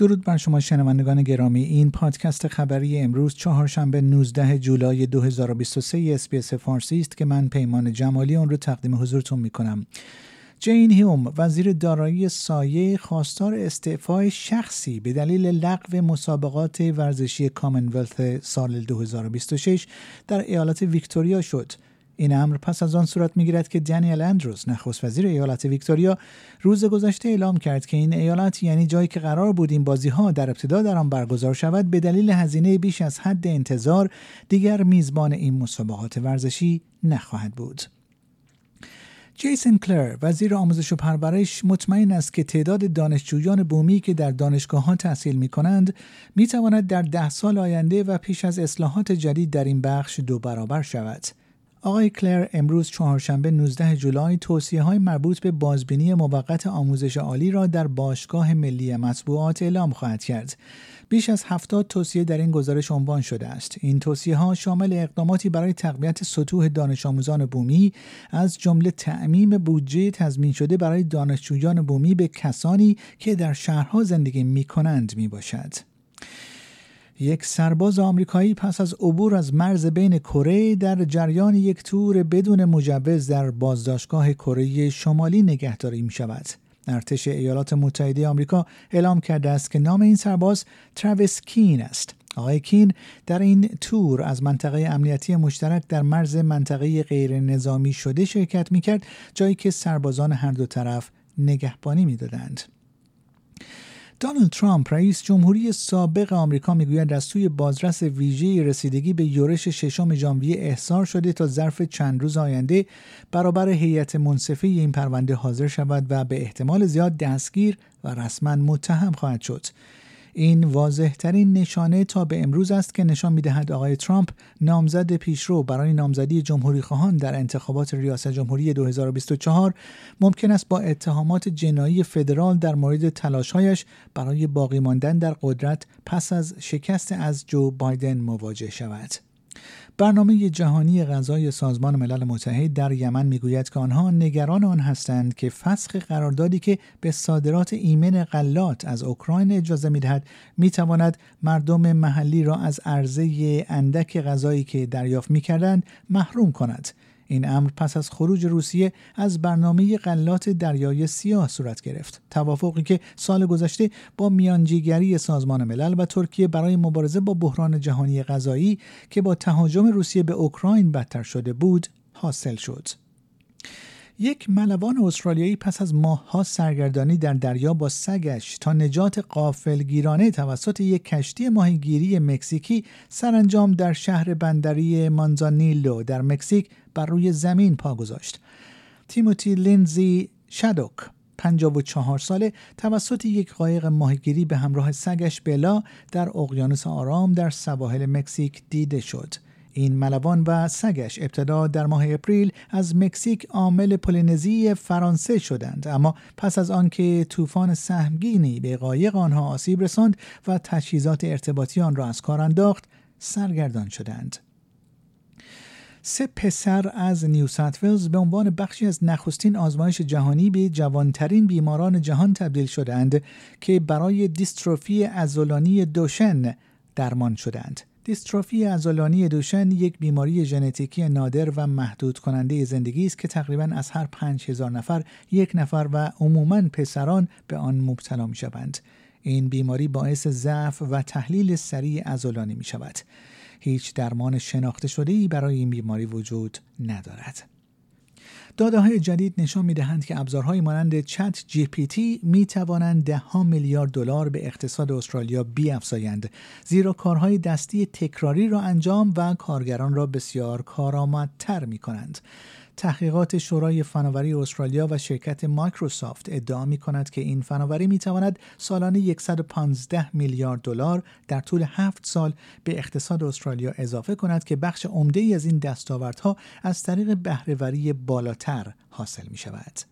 درود بر شما شنوندگان گرامی این پادکست خبری امروز چهارشنبه 19 جولای 2023 اس‌بی‌اس فارسی است که من پیمان جمالی اون رو تقدیم حضورتون می کنم. جین هیوم وزیر دارایی سایه خواستار استعفای شخصی به دلیل لغو مسابقات ورزشی Commonwealth سال 2026 در ایالت ویکتوریا شد. این امر پس از آن صورت می‌گیرد که دنیل اندروز نخست وزیر ایالت ویکتوریا روز گذشته اعلام کرد که این ایالت یعنی جایی که قرار بود این بازی ها در ابتدا در آن برگزار شود به دلیل هزینه بیش از حد انتظار دیگر میزبان این مسابقات ورزشی نخواهد بود. جیسن کلر وزیر آموزش و پرورش مطمئن است که تعداد دانشجویان بومی که در دانشگاه ها تحصیل می کنند می تواند در ده سال آینده و پیش از اصلاحات جدید در این بخش دو برابر شود. آقای کلر امروز چهارشنبه 19 جولای توصیه های مربوط به بازبینی موقت آموزش عالی را در باشگاه ملی مطبوعات اعلام خواهد کرد. بیش از 70 توصیه در این گزارش عنوان شده است. این توصیه ها شامل اقداماتی برای تقویت سطوح دانش آموزان بومی از جمله تعمیم بودجه تضمین شده برای دانشجویان بومی به کسانی که در شهرها زندگی می کنند می باشد. یک سرباز آمریکایی پس از عبور از مرز بین کره در جریان یک تور بدون مجوز در بازداشتگاه کره شمالی نگهداری می شود. ارتش ایالات متحده آمریکا اعلام کرده است که نام این سرباز تراویس کین است. آقای کین در این تور از منطقه امنیتی مشترک در مرز منطقه غیر نظامی شده شرکت می کرد جایی که سربازان هر دو طرف نگهبانی می دادند. دونالد ترامپ رئیس جمهوری سابق آمریکا می‌گوید از سوی بازرس ویژه رسیدگی به یورش ششم ژانویه احضار شده تا ظرف چند روز آینده برابر هیئت منصفه این پرونده حاضر شود و به احتمال زیاد دستگیر و رسما متهم خواهد شد. این واضح ترین نشانه تا به امروز است که نشان می‌دهد آقای ترامپ نامزد پیشرو برای نامزدی جمهوری خواهان در انتخابات ریاست جمهوری 2024 ممکن است با اتهامات جنایی فدرال در مورد تلاشهایش برای باقی ماندن در قدرت پس از شکست از جو بایدن مواجه شود. برنامه جهانی غذای سازمان ملل متحد در یمن می‌گوید که آنها نگران آن هستند که فسخ قراردادی که به صادرات ایمن غلات از اوکراین اجازه می‌دهد می‌تواند مردم محلی را از عرضه اندک غذایی که دریافت می‌کردند محروم کند. این امر پس از خروج روسیه از برنامه غلات دریای سیاه صورت گرفت. توافقی که سال گذشته با میانجیگری سازمان ملل و ترکیه برای مبارزه با بحران جهانی غذایی که با تهاجم روسیه به اوکراین بدتر شده بود حاصل شد. یک ملوان استرالیایی پس از ماهها سرگردانی در دریا با سگش تا نجات قافلگیرانه توسط یک کشتی ماهیگیری مکزیکی سرانجام در شهر بندری مانزانیلو در مکزیک بر روی زمین پا گذاشت. تیموتی لینزی شادوک 54 ساله توسط یک قایق ماهیگیری به همراه سگش بلا در اقیانوس آرام در سواحل مکزیک دیده شد. این ملوان و سگش ابتدا در ماه اپریل از مکزیک عامل پولینزی فرانسه شدند اما پس از آنکه طوفان سهمگینی به قایق آنها آسیب رساند و تجهیزات ارتباطی آن را از کار انداخت سرگردان شدند سه پسر از نیو ولز به عنوان بخشی از نخستین آزمایش جهانی به جوانترین بیماران جهان تبدیل شدند که برای دیستروفی ازولانی دوشن درمان شدند. دیستروفی ازولانی دوشن یک بیماری ژنتیکی نادر و محدود کننده زندگی است که تقریبا از هر پنج هزار نفر یک نفر و عموما پسران به آن مبتلا می شوند. این بیماری باعث ضعف و تحلیل سریع ازولانی می شود. هیچ درمان شناخته شده ای برای این بیماری وجود ندارد. داده های جدید نشان می دهند که ابزارهای مانند چت جی پی تی می توانند ده ها میلیارد دلار به اقتصاد استرالیا بیافزایند زیرا کارهای دستی تکراری را انجام و کارگران را بسیار کارآمدتر می کنند. تحقیقات شورای فناوری استرالیا و شرکت مایکروسافت ادعا می کند که این فناوری می تواند سالانه 115 میلیارد دلار در طول هفت سال به اقتصاد استرالیا اضافه کند که بخش عمده ای از این دستاوردها از طریق بهرهوری بالاتر حاصل می شود.